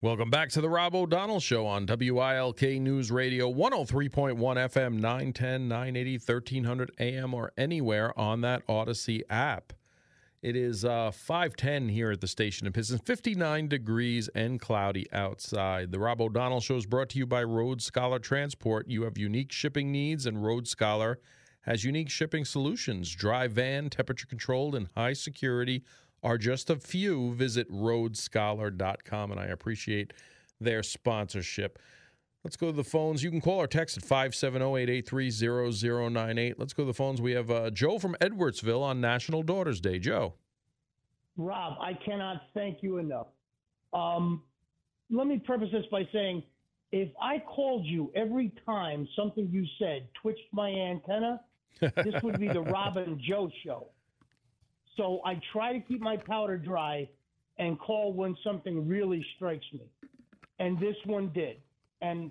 Welcome back to the Rob O'Donnell Show on WILK News Radio 103.1 FM, 910, 980, 1300 AM, or anywhere on that Odyssey app. It is uh, 510 here at the station in Pittston, 59 degrees and cloudy outside. The Rob O'Donnell Show is brought to you by Road Scholar Transport. You have unique shipping needs, and Road Scholar has unique shipping solutions. Dry van, temperature controlled, and high security are just a few. Visit roadscholar.com, and I appreciate their sponsorship. Let's go to the phones. You can call or text at 570-883-0098. Let's go to the phones. We have uh, Joe from Edwardsville on National Daughters Day. Joe. Rob, I cannot thank you enough. Um, let me preface this by saying if I called you every time something you said twitched my antenna, this would be the Robin Joe show. So I try to keep my powder dry and call when something really strikes me. And this one did. And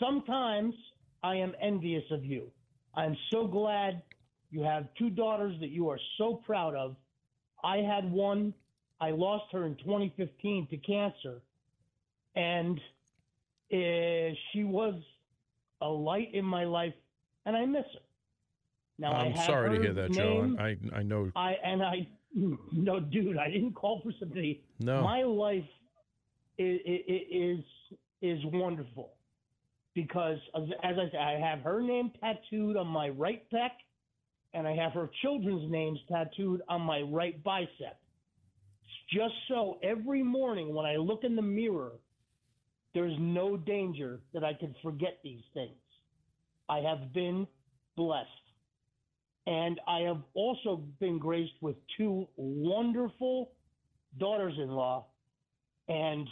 sometimes I am envious of you. I'm so glad you have two daughters that you are so proud of. I had one. I lost her in 2015 to cancer. And uh, she was a light in my life, and I miss her. Now I'm sorry to hear that, name, Joe. I I know. I and I no, dude. I didn't call for sympathy. No, my life is is is wonderful because as I said, I have her name tattooed on my right pec, and I have her children's names tattooed on my right bicep. Just so every morning when I look in the mirror, there's no danger that I could forget these things. I have been blessed. And I have also been graced with two wonderful daughters in law. And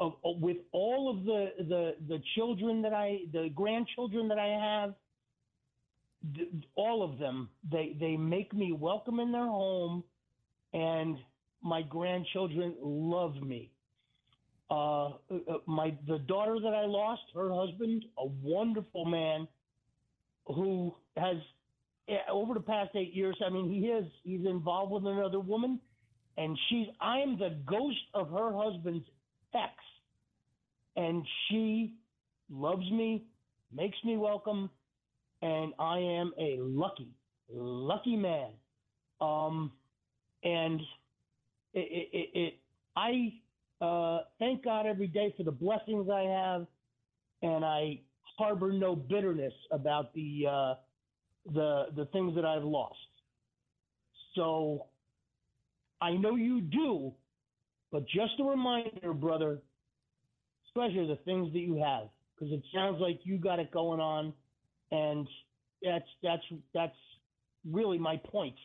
uh, with all of the, the, the children that I, the grandchildren that I have, all of them, they, they make me welcome in their home. And my grandchildren love me. Uh, uh, my the daughter that I lost, her husband, a wonderful man, who has over the past eight years, I mean, he is he's involved with another woman, and she's I am the ghost of her husband's ex, and she loves me, makes me welcome, and I am a lucky, lucky man. Um, and it, it, it I uh, thank God every day for the blessings I have, and I harbor no bitterness about the. Uh, the the things that I've lost. So I know you do, but just a reminder, brother, treasure the things that you have because it sounds like you got it going on, and that's that's that's really my point.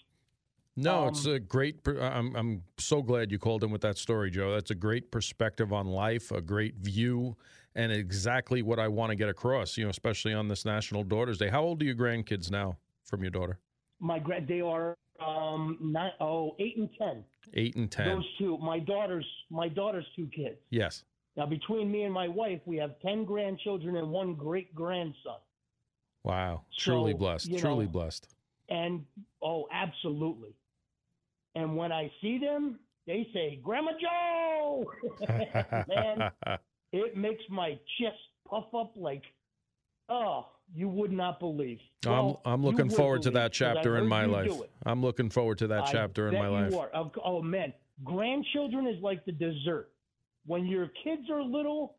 No, um, it's a great. I'm I'm so glad you called in with that story, Joe. That's a great perspective on life, a great view, and exactly what I want to get across. You know, especially on this National Daughters Day. How old are your grandkids now from your daughter? My grand, they are um nine, oh eight and ten. Eight and ten. Those two, my daughter's my daughter's two kids. Yes. Now between me and my wife, we have ten grandchildren and one great grandson. Wow, truly blessed. Truly know, blessed. And oh, absolutely. And when I see them, they say, Grandma Joe! Man, it makes my chest puff up like, oh, you would not believe. Well, I'm, I'm looking forward to that chapter in my life. I'm looking forward to that chapter in my life. Are. Oh, man. Grandchildren is like the dessert. When your kids are little,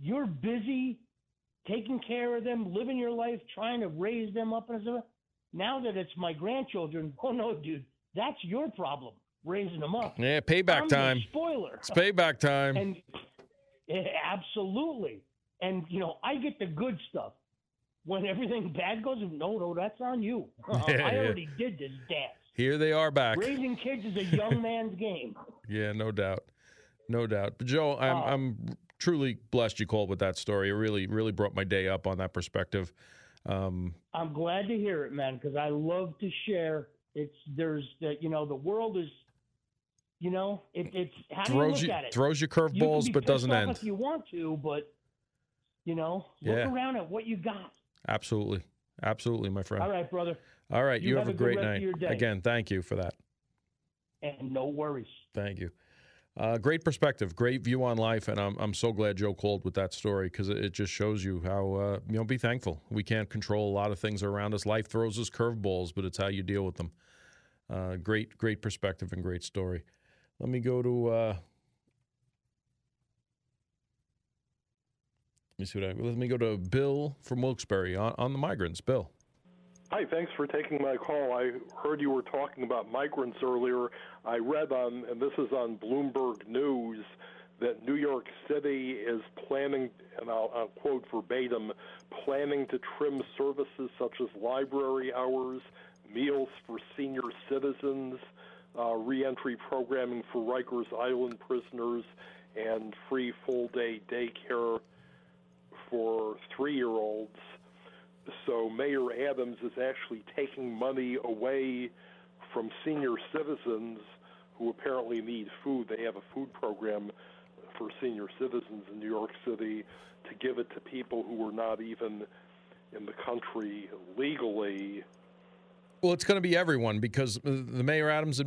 you're busy taking care of them, living your life, trying to raise them up. And stuff. Now that it's my grandchildren, oh no, dude, that's your problem raising them up. Yeah, payback I'm time. Spoiler. It's payback time. And yeah, absolutely. And you know, I get the good stuff. When everything bad goes, no, no, that's on you. Uh, yeah, I already yeah. did this dance. Here they are back. Raising kids is a young man's game. Yeah, no doubt, no doubt. But Joe, I'm, uh, I'm truly blessed you called with that story. It really, really brought my day up on that perspective. Um, I'm glad to hear it, man, because I love to share it's there's the you know the world is you know it, it's how throws do you, you look at it? Throws you curveballs, but doesn't end. If you want to, but you know look yeah. around at what you got. Absolutely, absolutely, my friend. All right, brother. All right, you, you have, have, a great night. Again, thank you for that. And no worries. Thank you. Uh, great perspective, great view on life, and I'm I'm so glad Joe called with that story because it, just shows you how uh, you know be thankful. We can't control a lot of things around us. Life throws us curveballs, but it's how you deal with them. Uh, great, great perspective and great story. Let me go to. Uh, let me see what I. Let me go to Bill from Wilkes-Barre on, on the migrants. Bill. Hi, thanks for taking my call. I heard you were talking about migrants earlier. I read on, and this is on Bloomberg News, that New York City is planning, and I'll, I'll quote verbatim, planning to trim services such as library hours, meals for senior citizens, uh, reentry programming for Rikers Island prisoners, and free full day daycare for three year olds. So Mayor Adams is actually taking money away from senior citizens who apparently need food. They have a food program for senior citizens in New York City to give it to people who are not even in the country legally. Well, it's going to be everyone because the Mayor Adams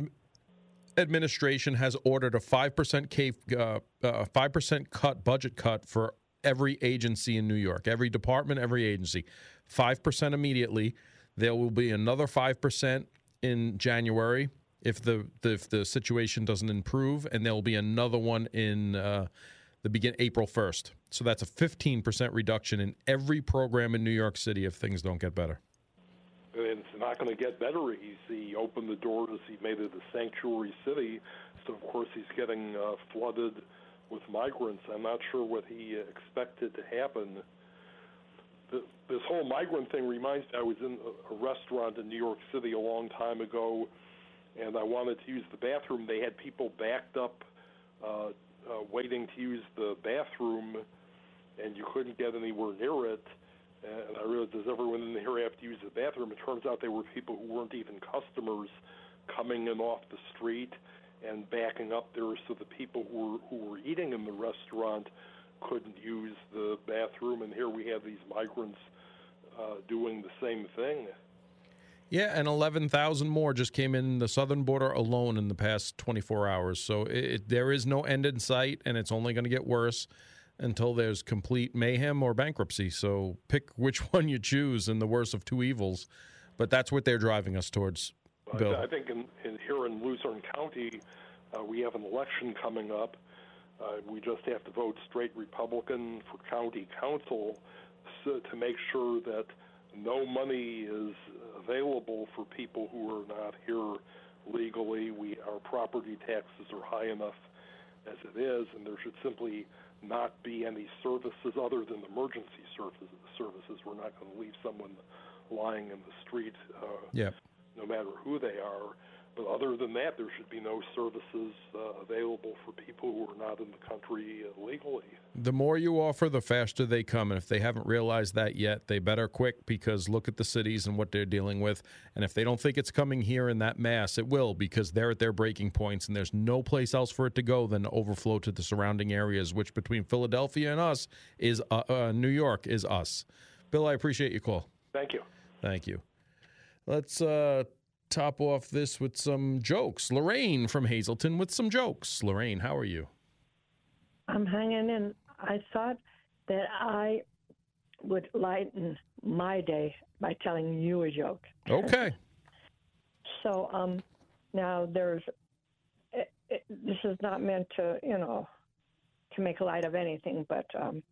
administration has ordered a five percent uh, uh, five percent cut budget cut for every agency in New York, every department, every agency. 5% immediately. There will be another 5% in January if the, if the situation doesn't improve, and there will be another one in uh, the begin April 1st. So that's a 15% reduction in every program in New York City if things don't get better. And it's not going to get better. He's, he opened the doors. He made it a sanctuary city. So, of course, he's getting uh, flooded with migrants. I'm not sure what he expected to happen this whole migrant thing reminds me. I was in a, restaurant in New York City a long time ago, and I wanted to use the bathroom. They had people backed up, uh, uh, waiting to use the bathroom, and you couldn't get anywhere near it. And I realized, does everyone in here have to use the bathroom? It turns out they were people who weren't even customers coming in off the street and backing up there so the people who were who were eating in the restaurant couldn't use the bathroom, and here we have these migrants uh, doing the same thing. Yeah, and 11,000 more just came in the southern border alone in the past 24 hours. So it, there is no end in sight, and it's only going to get worse until there's complete mayhem or bankruptcy. So pick which one you choose in the worst of two evils. But that's what they're driving us towards, Bill. I think in, in here in Luzerne County, uh, we have an election coming up, uh, we just have to vote straight Republican for county council so, to make sure that no money is available for people who are not here legally. We our property taxes are high enough as it is, and there should simply not be any services other than emergency services. Services. We're not going to leave someone lying in the street, uh, yep. no matter who they are. But other than that, there should be no services uh, available for people who are not in the country uh, legally. The more you offer, the faster they come. And if they haven't realized that yet, they better quick because look at the cities and what they're dealing with. And if they don't think it's coming here in that mass, it will because they're at their breaking points and there's no place else for it to go than to overflow to the surrounding areas, which between Philadelphia and us is uh, uh New York is us. Bill, I appreciate your call. Thank you. Thank you. Let's uh, top off this with some jokes. Lorraine from Hazleton with some jokes. Lorraine, how are you? I'm hanging in. I thought that I would lighten my day by telling you a joke. Okay. so, um, now there's. It, it, this is not meant to, you know, to make light of anything, but um,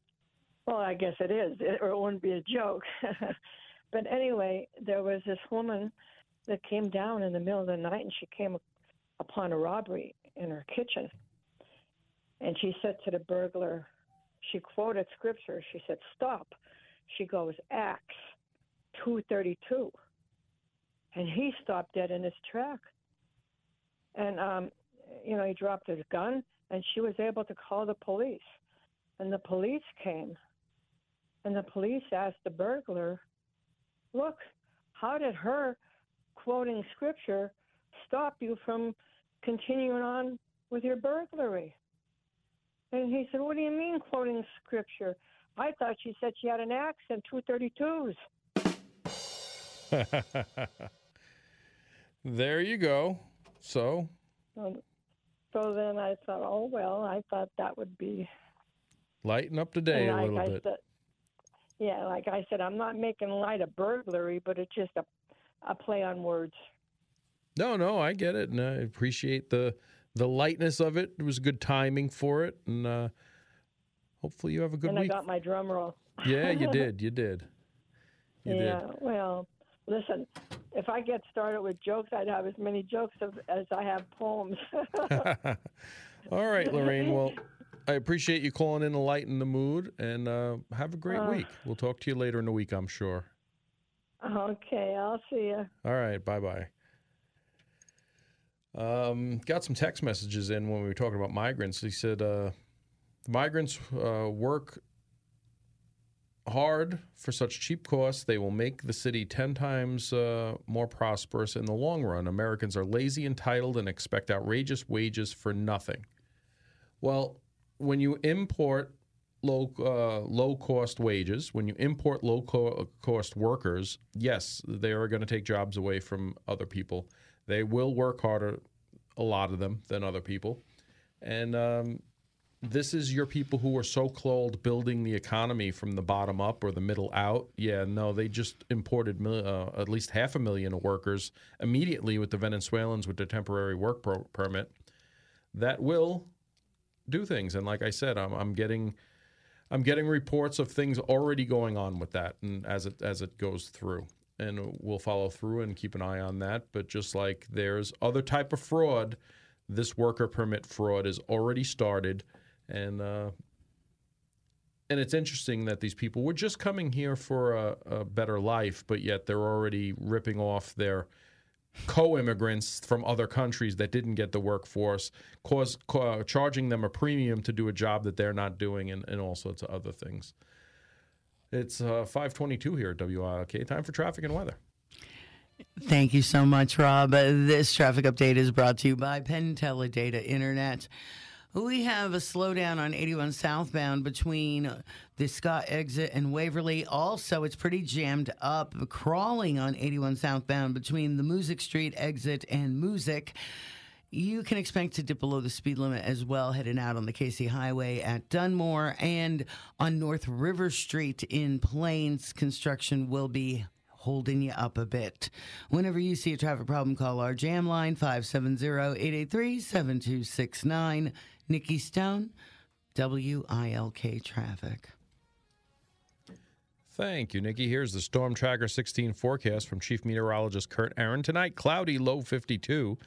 well, I guess it is, it, or it wouldn't be a joke. but anyway, there was this woman that came down in the middle of the night and she came upon a robbery in her kitchen. And she said to the burglar, she quoted scripture. She said, Stop. She goes, Acts 232. And he stopped dead in his track. And, um, you know, he dropped his gun and she was able to call the police. And the police came. And the police asked the burglar, Look, how did her quoting scripture stop you from continuing on with your burglary? And he said, What do you mean quoting scripture? I thought she said she had an axe and 232s. there you go. So. Um, So then I thought, oh well, I thought that would be Lighten up the day and a little I bit. said, yeah, like I said, I'm not making light of burglary, but it's just a a play on words. No, no, I get it, and I appreciate the the lightness of it. It was good timing for it, and uh, hopefully you have a good and week. I got my drum roll. yeah, you did. You did. You yeah, well, listen, if I get started with jokes, I'd have as many jokes as I have poems. All right, Lorraine. Well, I appreciate you calling in to lighten the mood, and uh, have a great Uh. week. We'll talk to you later in the week, I'm sure. Okay, I'll see you. All right, bye bye. Um, got some text messages in when we were talking about migrants. He said uh, migrants uh, work hard for such cheap costs. They will make the city 10 times uh, more prosperous in the long run. Americans are lazy, entitled, and expect outrageous wages for nothing. Well, when you import low uh, low cost wages, when you import low co- cost workers, yes, they are going to take jobs away from other people. They will work harder, a lot of them, than other people, and um, this is your people who are so called building the economy from the bottom up or the middle out. Yeah, no, they just imported uh, at least half a million workers immediately with the Venezuelans with their temporary work pro- permit. That will do things, and like I said, I'm, I'm getting. I'm getting reports of things already going on with that, and as it as it goes through, and we'll follow through and keep an eye on that. But just like there's other type of fraud, this worker permit fraud is already started, and uh, and it's interesting that these people were just coming here for a, a better life, but yet they're already ripping off their co-immigrants from other countries that didn't get the workforce, cause, ca- charging them a premium to do a job that they're not doing, and, and all sorts of other things. It's uh, 522 here at WILK. Time for traffic and weather. Thank you so much, Rob. Uh, This traffic update is brought to you by Penn Data Internet. We have a slowdown on 81 southbound between the Scott exit and Waverly. Also, it's pretty jammed up, crawling on 81 southbound between the Moosic Street exit and Moosic. You can expect to dip below the speed limit as well, heading out on the Casey Highway at Dunmore and on North River Street in Plains. Construction will be holding you up a bit. Whenever you see a traffic problem, call our jam line 570-883-7269. Nikki Stone, WILK Traffic. Thank you, Nikki. Here's the Storm Tracker 16 forecast from Chief Meteorologist Kurt Aaron. Tonight, cloudy, low 52.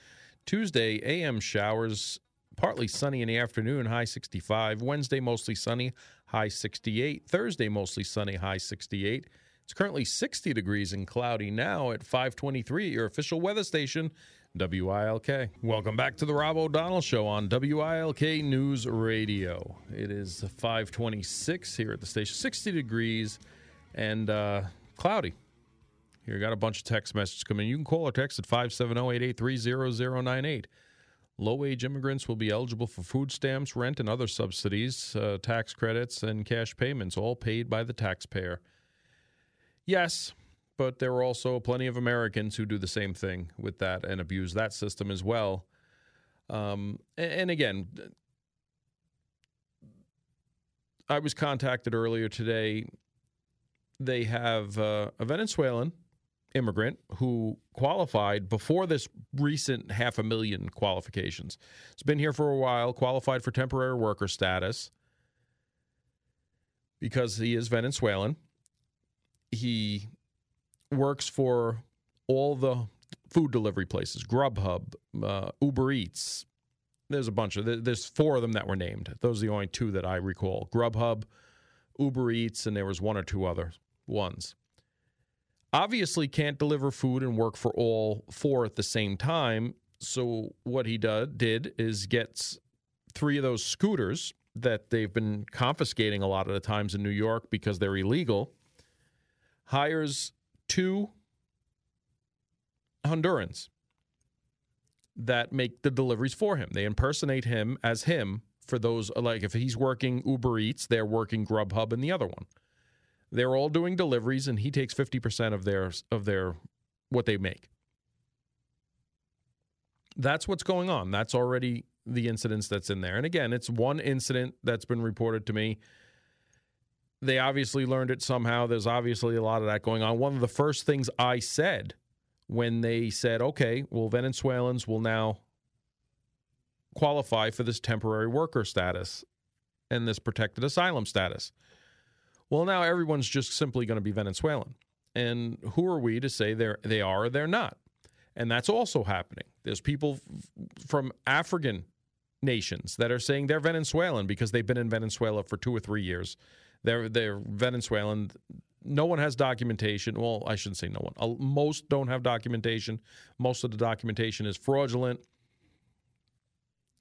Tuesday, AM showers, partly sunny in the afternoon, high 65. Wednesday, mostly sunny, high 68. Thursday, mostly sunny, high 68. It's currently 60 degrees and cloudy now at 523, at your official weather station, WILK. Welcome back to the Rob O'Donnell Show on WILK News Radio. It is 526 here at the station, 60 degrees and uh, cloudy. Here, got a bunch of text messages coming. You can call or text at 570-883-0098. Low-wage immigrants will be eligible for food stamps, rent, and other subsidies, uh, tax credits, and cash payments, all paid by the taxpayer. Yes, but there are also plenty of Americans who do the same thing with that and abuse that system as well. Um, and, again, I was contacted earlier today. They have uh, a Venezuelan immigrant who qualified before this recent half a million qualifications. He's been here for a while, qualified for temporary worker status because he is Venezuelan. He works for all the food delivery places Grubhub, uh, Uber Eats. There's a bunch of there's four of them that were named. Those are the only two that I recall. Grubhub, Uber Eats, and there was one or two other ones. Obviously, can't deliver food and work for all four at the same time. So what he did did is gets three of those scooters that they've been confiscating a lot of the times in New York because they're illegal. Hires two Hondurans that make the deliveries for him. They impersonate him as him for those like if he's working Uber Eats, they're working Grubhub and the other one. They're all doing deliveries and he takes 50% of their of their what they make. That's what's going on. That's already the incidents that's in there. And again, it's one incident that's been reported to me. They obviously learned it somehow. There's obviously a lot of that going on. One of the first things I said when they said, okay, well, Venezuelans will now qualify for this temporary worker status and this protected asylum status. Well, now everyone's just simply going to be Venezuelan. And who are we to say they're, they are or they're not? And that's also happening. There's people from African nations that are saying they're Venezuelan because they've been in Venezuela for two or three years. They're they're Venezuelan. No one has documentation. Well, I shouldn't say no one. Most don't have documentation. Most of the documentation is fraudulent.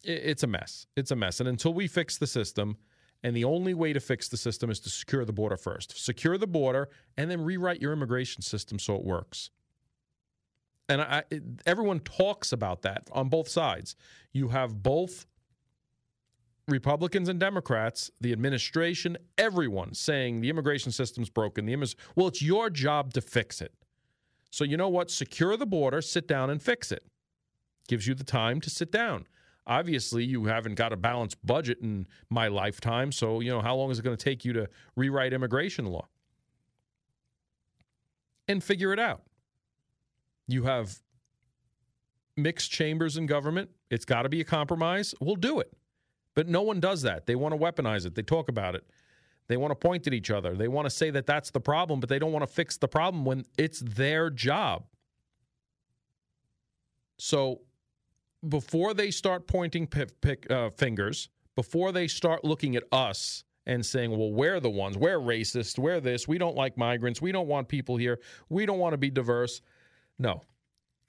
It's a mess. It's a mess. And until we fix the system, and the only way to fix the system is to secure the border first. Secure the border and then rewrite your immigration system so it works. And I, everyone talks about that on both sides. You have both Republicans and Democrats, the administration, everyone saying the immigration system's broken. The immig- well, it's your job to fix it. So you know what? Secure the border, sit down and fix it. Gives you the time to sit down. Obviously, you haven't got a balanced budget in my lifetime, so you know how long is it going to take you to rewrite immigration law and figure it out. You have mixed chambers in government. It's got to be a compromise. We'll do it. But no one does that. They want to weaponize it. They talk about it. They want to point at each other. They want to say that that's the problem, but they don't want to fix the problem when it's their job. So before they start pointing pick, uh, fingers, before they start looking at us and saying, well, we're the ones, we're racist, we're this, we don't like migrants, we don't want people here, we don't want to be diverse. No.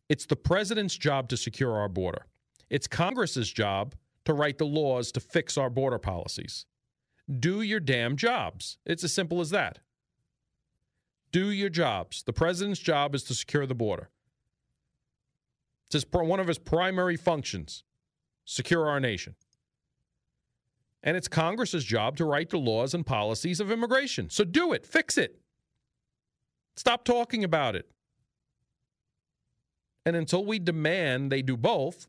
It's the president's job to secure our border. It's Congress's job to write the laws to fix our border policies. Do your damn jobs. It's as simple as that. Do your jobs. The president's job is to secure the border. It's one of his primary functions secure our nation. And it's Congress's job to write the laws and policies of immigration. So do it, fix it. Stop talking about it. And until we demand they do both,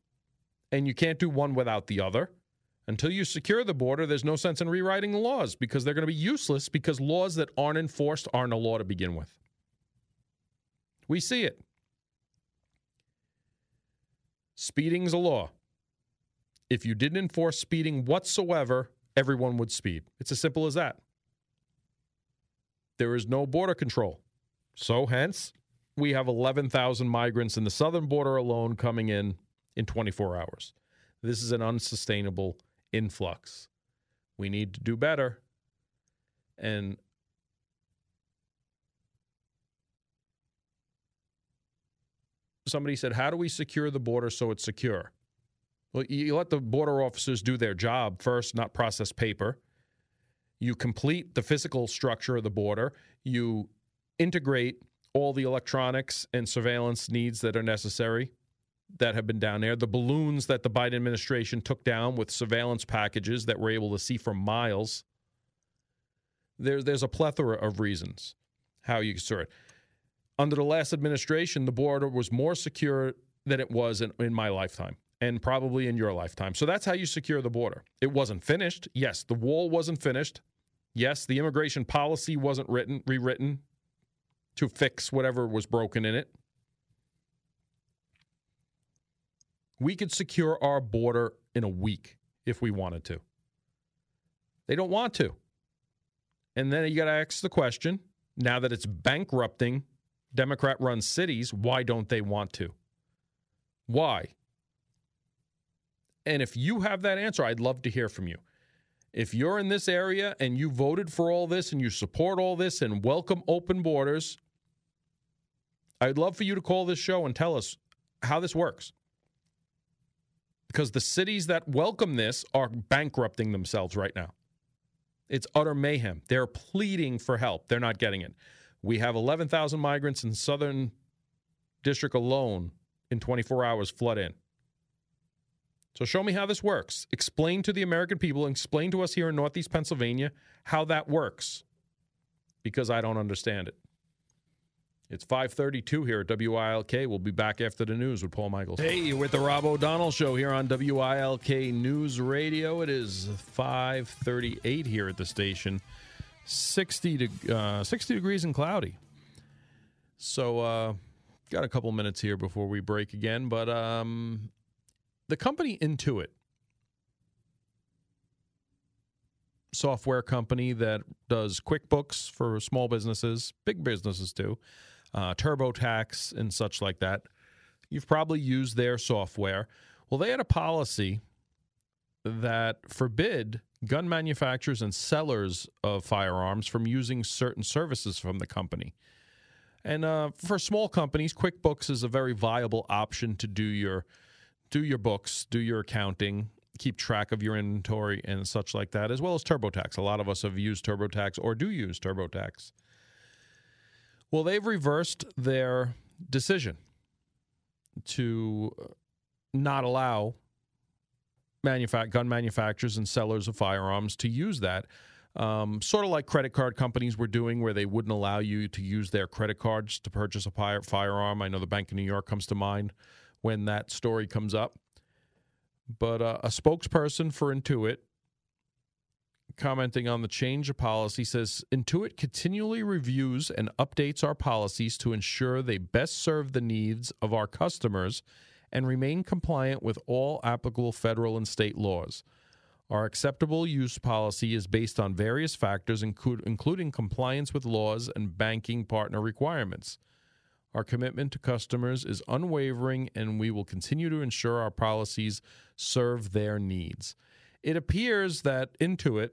and you can't do one without the other. Until you secure the border, there's no sense in rewriting the laws because they're going to be useless because laws that aren't enforced aren't a law to begin with. We see it. Speeding's a law. If you didn't enforce speeding whatsoever, everyone would speed. It's as simple as that. There is no border control. So, hence, we have 11,000 migrants in the southern border alone coming in in 24 hours. This is an unsustainable influx. We need to do better. And somebody said, How do we secure the border so it's secure? Well, you let the border officers do their job first, not process paper. You complete the physical structure of the border. You integrate all the electronics and surveillance needs that are necessary that have been down there, the balloons that the Biden administration took down with surveillance packages that we're able to see for miles. There's there's a plethora of reasons how you secure it. Under the last administration, the border was more secure than it was in, in my lifetime and probably in your lifetime. So that's how you secure the border. It wasn't finished. Yes, the wall wasn't finished. Yes, the immigration policy wasn't written rewritten to fix whatever was broken in it. We could secure our border in a week if we wanted to. They don't want to. And then you got to ask the question now that it's bankrupting Democrat run cities, why don't they want to? Why? And if you have that answer, I'd love to hear from you. If you're in this area and you voted for all this and you support all this and welcome open borders, I'd love for you to call this show and tell us how this works because the cities that welcome this are bankrupting themselves right now. It's utter mayhem. They're pleading for help. They're not getting it. We have 11,000 migrants in southern district alone in 24 hours flood in. So show me how this works. Explain to the American people, explain to us here in Northeast Pennsylvania how that works because I don't understand it. It's 532 here at WILK. We'll be back after the news with Paul Michaels. Hey, with the Rob O'Donnell Show here on WILK News Radio. It is 538 here at the station. 60, to, uh, 60 degrees and cloudy. So, uh, got a couple minutes here before we break again. But um, the company Intuit, software company that does QuickBooks for small businesses, big businesses too, uh, TurboTax and such like that. You've probably used their software. Well, they had a policy that forbid gun manufacturers and sellers of firearms from using certain services from the company. And uh, for small companies, QuickBooks is a very viable option to do your do your books, do your accounting, keep track of your inventory and such like that, as well as TurboTax. A lot of us have used TurboTax or do use TurboTax. Well, they've reversed their decision to not allow manufa- gun manufacturers and sellers of firearms to use that. Um, sort of like credit card companies were doing, where they wouldn't allow you to use their credit cards to purchase a fire- firearm. I know the Bank of New York comes to mind when that story comes up. But uh, a spokesperson for Intuit commenting on the change of policy says Intuit continually reviews and updates our policies to ensure they best serve the needs of our customers and remain compliant with all applicable federal and state laws. Our acceptable use policy is based on various factors, including compliance with laws and banking partner requirements. Our commitment to customers is unwavering, and we will continue to ensure our policies serve their needs. It appears that Intuit,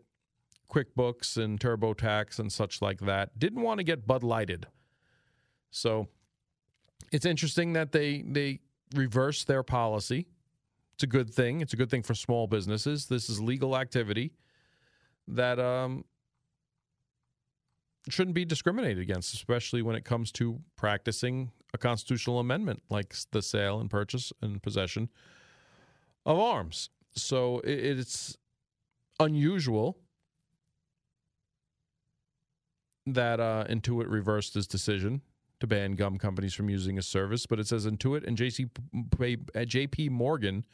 QuickBooks, and TurboTax and such like that didn't want to get Bud Lighted. So it's interesting that they they reversed their policy. It's a good thing. It's a good thing for small businesses. This is legal activity that um, shouldn't be discriminated against, especially when it comes to practicing a constitutional amendment like the sale and purchase and possession of arms. So it's unusual that uh, Intuit reversed his decision to ban gum companies from using his service, but it says Intuit and JC, JP Morgan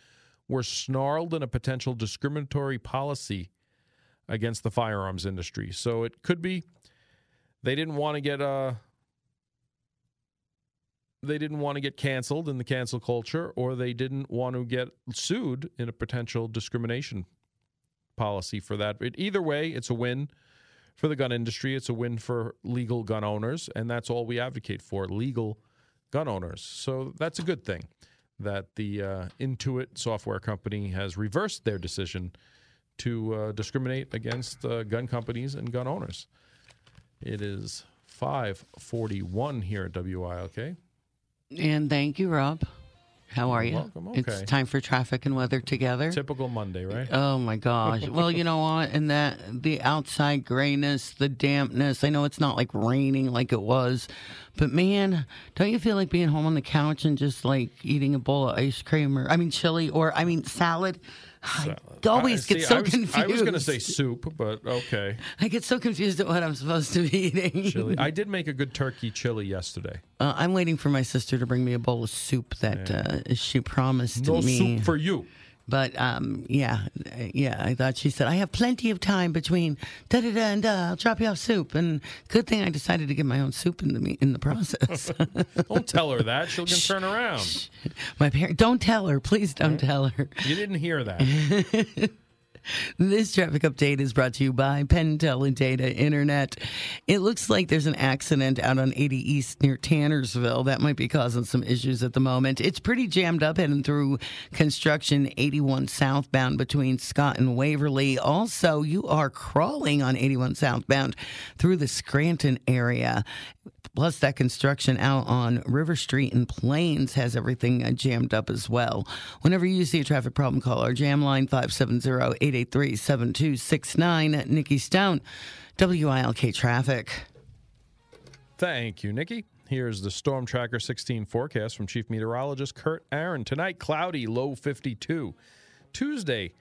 were snarled in a potential discriminatory policy against the firearms industry. So it could be they didn't want to get uh they didn't want to get canceled in the cancel culture or they didn't want to get sued in a potential discrimination policy for that. But either way, it's a win for the gun industry, it's a win for legal gun owners, and that's all we advocate for, legal gun owners. So that's a good thing that the uh, Intuit software company has reversed their decision to uh, discriminate against uh, gun companies and gun owners. It is 541 here at WILK. And thank you, Rob. How are You're welcome. Okay. It's time for traffic and weather together. Typical Monday, right? Oh my gosh. well, you know what? And that the outside grayness, the dampness. I know it's not like raining like it was, but man, don't you feel like being home on the couch and just like eating a bowl of ice cream or I mean chili or I mean salad? I always I- get see, so I was, confused. I was going to say soup, but okay. I get so confused at what I'm supposed to be eating. Chili. I did make a good turkey chili yesterday. Uh, I'm waiting for my sister to bring me a bowl of soup that uh, she promised No me. soup for you. But um, yeah, uh, yeah. I thought she said I have plenty of time between da da da and da. I'll drop you off soup. And good thing I decided to get my own soup in the me- in the process. Don't tell her that. She'll gonna turn around. my parent, don't tell her, please don't tell her. You didn't hear that. This traffic update is brought to you by Penn Data Internet. It looks like there's an accident out on 80 East near Tannersville. That might be causing some issues at the moment. It's pretty jammed up heading through construction 81 southbound between Scott and Waverly. Also, you are crawling on 81 southbound through the Scranton area. Plus, that construction out on River Street in Plains has everything uh, jammed up as well. Whenever you see a traffic problem, call our jam line 570 883 7269. Nikki Stone, WILK Traffic. Thank you, Nikki. Here's the Storm Tracker 16 forecast from Chief Meteorologist Kurt Aaron. Tonight, cloudy, low 52. Tuesday,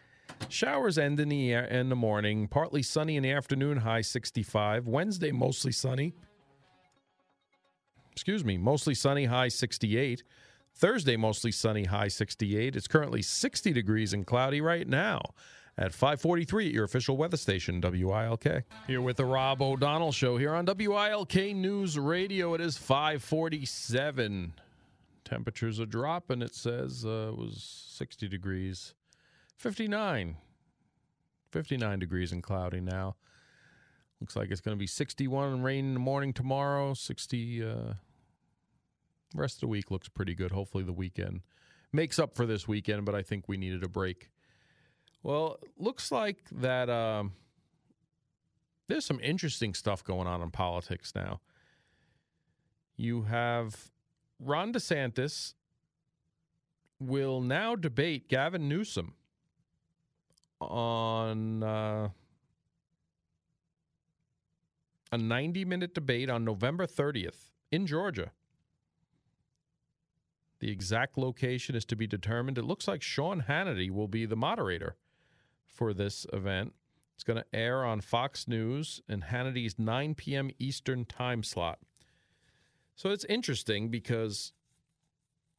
showers end in the in the morning, partly sunny in the afternoon, high 65. Wednesday, mostly sunny. Excuse me, mostly sunny, high 68. Thursday, mostly sunny, high 68. It's currently 60 degrees and cloudy right now at 543 at your official weather station, WILK. Here with the Rob O'Donnell Show here on WILK News Radio. It is 547. Temperatures are dropping. It says uh, it was 60 degrees, 59. 59 degrees and cloudy now. Looks like it's going to be 61 and rain in the morning tomorrow. 60. Uh, rest of the week looks pretty good. Hopefully the weekend makes up for this weekend, but I think we needed a break. Well, looks like that um, there's some interesting stuff going on in politics now. You have Ron DeSantis will now debate Gavin Newsom on uh, a 90 minute debate on November 30th in Georgia. The exact location is to be determined. It looks like Sean Hannity will be the moderator for this event. It's going to air on Fox News and Hannity's 9 p.m. Eastern time slot. So it's interesting because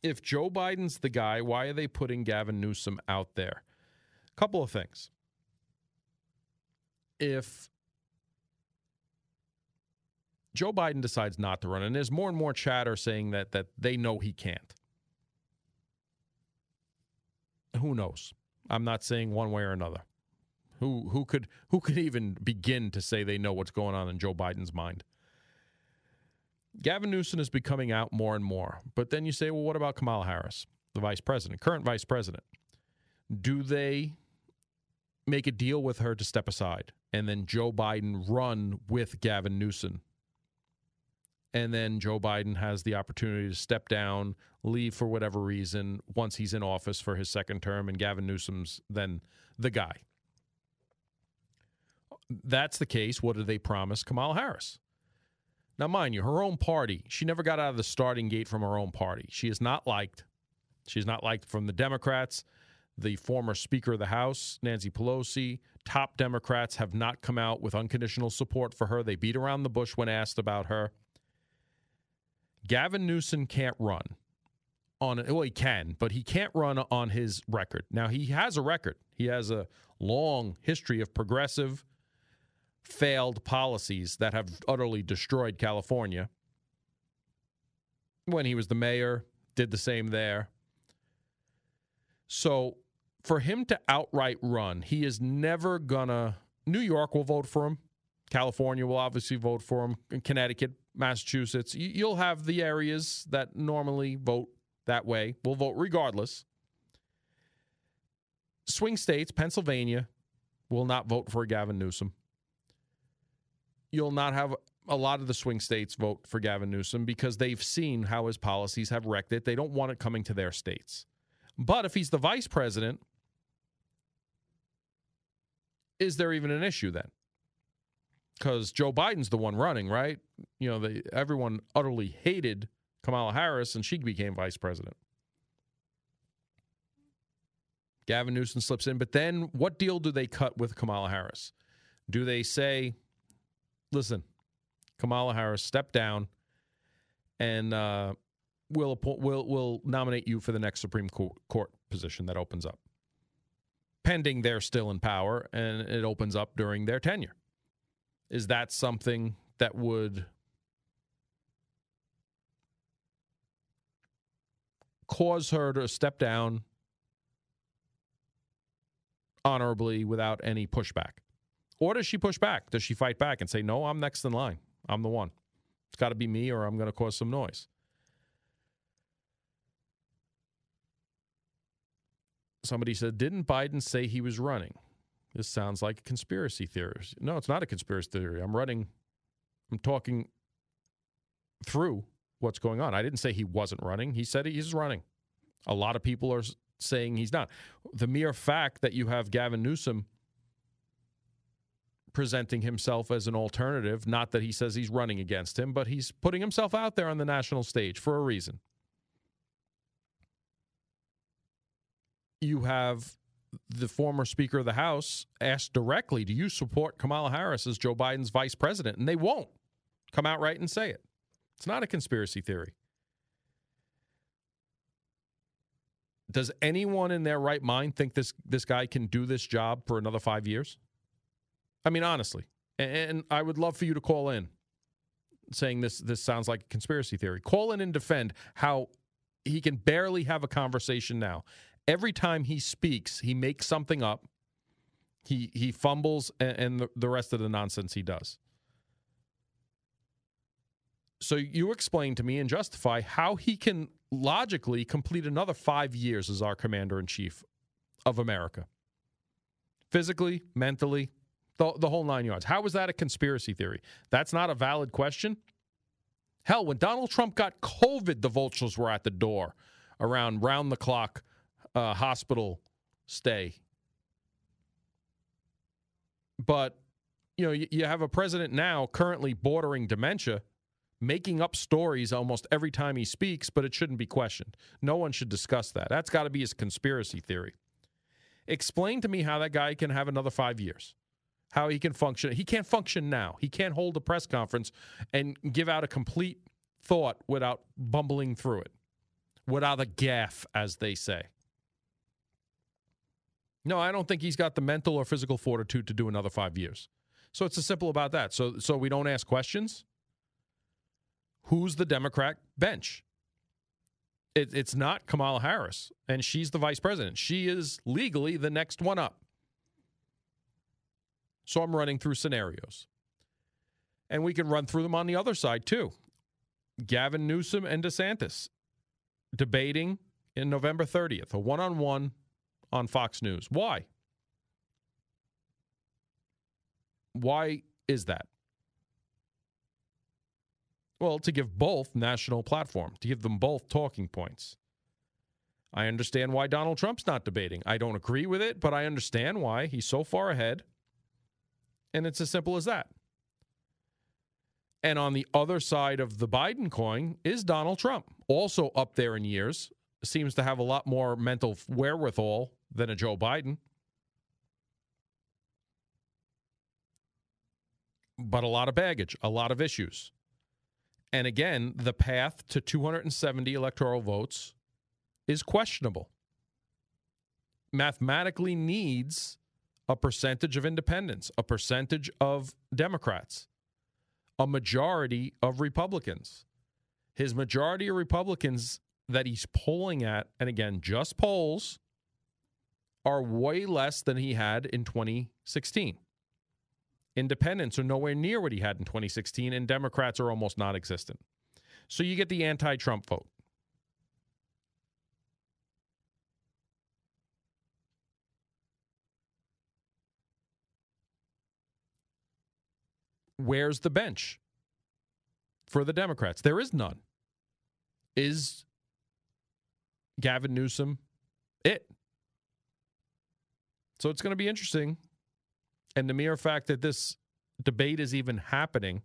if Joe Biden's the guy, why are they putting Gavin Newsom out there? A couple of things. If Joe Biden decides not to run, and there's more and more chatter saying that that they know he can't. Who knows? I'm not saying one way or another. Who who could who could even begin to say they know what's going on in Joe Biden's mind? Gavin Newsom is becoming out more and more. But then you say, well, what about Kamala Harris, the vice president, current vice president? Do they make a deal with her to step aside and then Joe Biden run with Gavin Newsom? And then Joe Biden has the opportunity to step down, leave for whatever reason once he's in office for his second term, and Gavin Newsom's then the guy. That's the case. What did they promise Kamala Harris? Now, mind you, her own party, she never got out of the starting gate from her own party. She is not liked. She's not liked from the Democrats. The former Speaker of the House, Nancy Pelosi, top Democrats have not come out with unconditional support for her. They beat around the bush when asked about her. Gavin Newsom can't run on well he can, but he can't run on his record. Now he has a record. He has a long history of progressive failed policies that have utterly destroyed California. When he was the mayor, did the same there. So for him to outright run, he is never gonna. New York will vote for him. California will obviously vote for him. Connecticut, Massachusetts, you'll have the areas that normally vote that way. Will vote regardless. Swing states, Pennsylvania, will not vote for Gavin Newsom you'll not have a lot of the swing states vote for Gavin Newsom because they've seen how his policies have wrecked it. They don't want it coming to their states. But if he's the vice president, is there even an issue then? Because Joe Biden's the one running, right? You know, they, everyone utterly hated Kamala Harris, and she became vice president. Gavin Newsom slips in, but then what deal do they cut with Kamala Harris? Do they say, listen, Kamala Harris, step down, and uh, we'll we'll we'll nominate you for the next Supreme Court position that opens up, pending they're still in power, and it opens up during their tenure. Is that something that would cause her to step down honorably without any pushback? Or does she push back? Does she fight back and say, no, I'm next in line? I'm the one. It's got to be me or I'm going to cause some noise. Somebody said, didn't Biden say he was running? This sounds like a conspiracy theory. No, it's not a conspiracy theory. I'm running, I'm talking through what's going on. I didn't say he wasn't running. He said he's running. A lot of people are saying he's not. The mere fact that you have Gavin Newsom presenting himself as an alternative. Not that he says he's running against him, but he's putting himself out there on the national stage for a reason. You have the former Speaker of the House asked directly, Do you support Kamala Harris as Joe Biden's vice president? And they won't come out right and say it. It's not a conspiracy theory. Does anyone in their right mind think this this guy can do this job for another five years? I mean, honestly, and I would love for you to call in, saying this this sounds like a conspiracy theory. Call in and defend how he can barely have a conversation now. Every time he speaks, he makes something up. He he fumbles and, and the, the rest of the nonsense he does. So you explain to me and justify how he can logically complete another five years as our commander in chief of America. Physically, mentally, the, the whole nine yards. How is that a conspiracy theory? That's not a valid question. Hell, when Donald Trump got COVID, the vultures were at the door around round the clock uh, hospital stay. But, you know, you, you have a president now currently bordering dementia making up stories almost every time he speaks, but it shouldn't be questioned. No one should discuss that. That's got to be his conspiracy theory. Explain to me how that guy can have another five years. How he can function. He can't function now. He can't hold a press conference and give out a complete thought without bumbling through it, without a gaffe, as they say. No, I don't think he's got the mental or physical fortitude to do another five years. So it's as simple about that. So, so we don't ask questions who's the Democrat bench? It, it's not Kamala Harris, and she's the vice president. She is legally the next one up. So I'm running through scenarios. And we can run through them on the other side, too. Gavin Newsom and DeSantis debating in November 30th, a one on one on Fox News. Why? Why is that? Well, to give both national platform, to give them both talking points. I understand why Donald Trump's not debating. I don't agree with it, but I understand why he's so far ahead. And it's as simple as that. And on the other side of the Biden coin is Donald Trump, also up there in years, seems to have a lot more mental wherewithal than a Joe Biden. But a lot of baggage, a lot of issues. And again, the path to 270 electoral votes is questionable. Mathematically needs a percentage of independents, a percentage of Democrats, a majority of Republicans. His majority of Republicans that he's polling at, and again, just polls, are way less than he had in 2016. Independents are nowhere near what he had in 2016, and Democrats are almost non existent. So you get the anti Trump vote. Where's the bench for the Democrats? There is none. Is Gavin Newsom? So it's going to be interesting and the mere fact that this debate is even happening,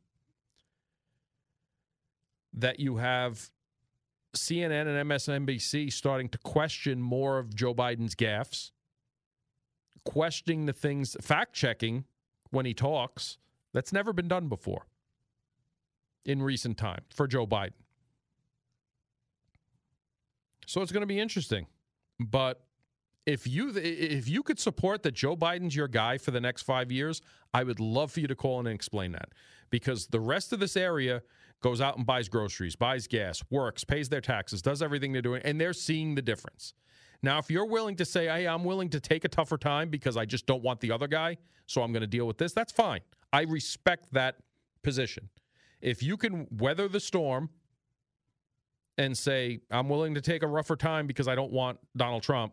that you have CNN and MSNBC starting to question more of Joe Biden's gaffes, questioning the things, fact checking when he talks. That's never been done before in recent time for Joe Biden. So it's going to be interesting. But if you if you could support that Joe Biden's your guy for the next five years, I would love for you to call in and explain that because the rest of this area goes out and buys groceries, buys gas, works, pays their taxes, does everything they're doing, and they're seeing the difference. Now, if you're willing to say, "Hey, I'm willing to take a tougher time because I just don't want the other guy, so I'm going to deal with this," that's fine. I respect that position. If you can weather the storm and say, "I'm willing to take a rougher time because I don't want Donald Trump,"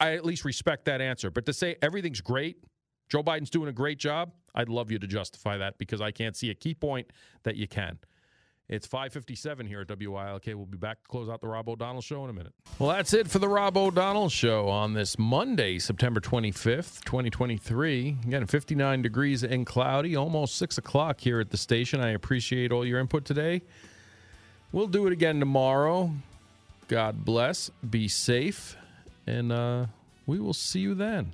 I at least respect that answer. But to say everything's great, Joe Biden's doing a great job, I'd love you to justify that because I can't see a key point that you can. It's 557 here at WILK. We'll be back to close out the Rob O'Donnell Show in a minute. Well, that's it for the Rob O'Donnell Show on this Monday, September 25th, 2023. Again, 59 degrees and cloudy, almost 6 o'clock here at the station. I appreciate all your input today. We'll do it again tomorrow. God bless. Be safe and uh, we will see you then.